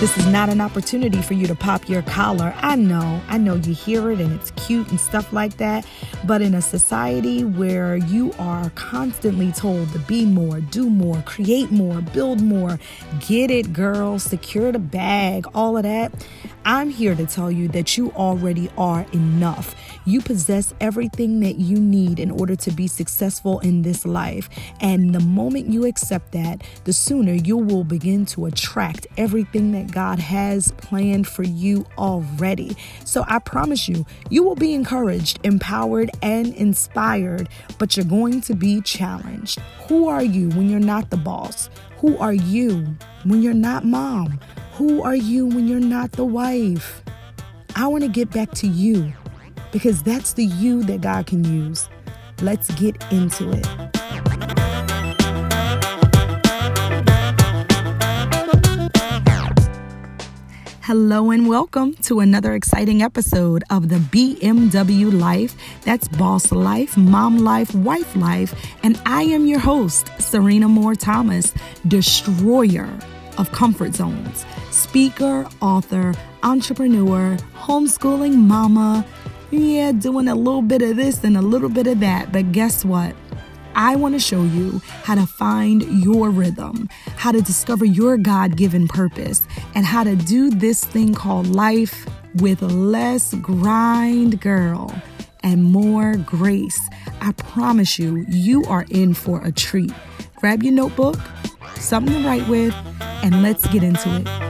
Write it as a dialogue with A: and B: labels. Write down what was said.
A: This is not an opportunity for you to pop your collar. I know, I know you hear it and it's cute and stuff like that. But in a society where you are constantly told to be more, do more, create more, build more, get it, girl, secure the bag, all of that, I'm here to tell you that you already are enough. You possess everything that you need in order to be successful in this life. And the moment you accept that, the sooner you will begin to attract everything that God has planned for you already. So I promise you, you will be encouraged, empowered, and inspired, but you're going to be challenged. Who are you when you're not the boss? Who are you when you're not mom? Who are you when you're not the wife? I want to get back to you because that's the you that God can use. Let's get into it. Hello and welcome to another exciting episode of the BMW Life. That's Boss Life, Mom Life, Wife Life. And I am your host, Sirena Moore Thomas, destroyer of comfort zones, speaker, author, entrepreneur, homeschooling mama. Yeah, doing a little bit of this and a little bit of that. But guess what? I want to show you how to find your rhythm, how to discover your God given purpose, and how to do this thing called life with less grind, girl, and more grace. I promise you, you are in for a treat. Grab your notebook, something to write with, and let's get into it.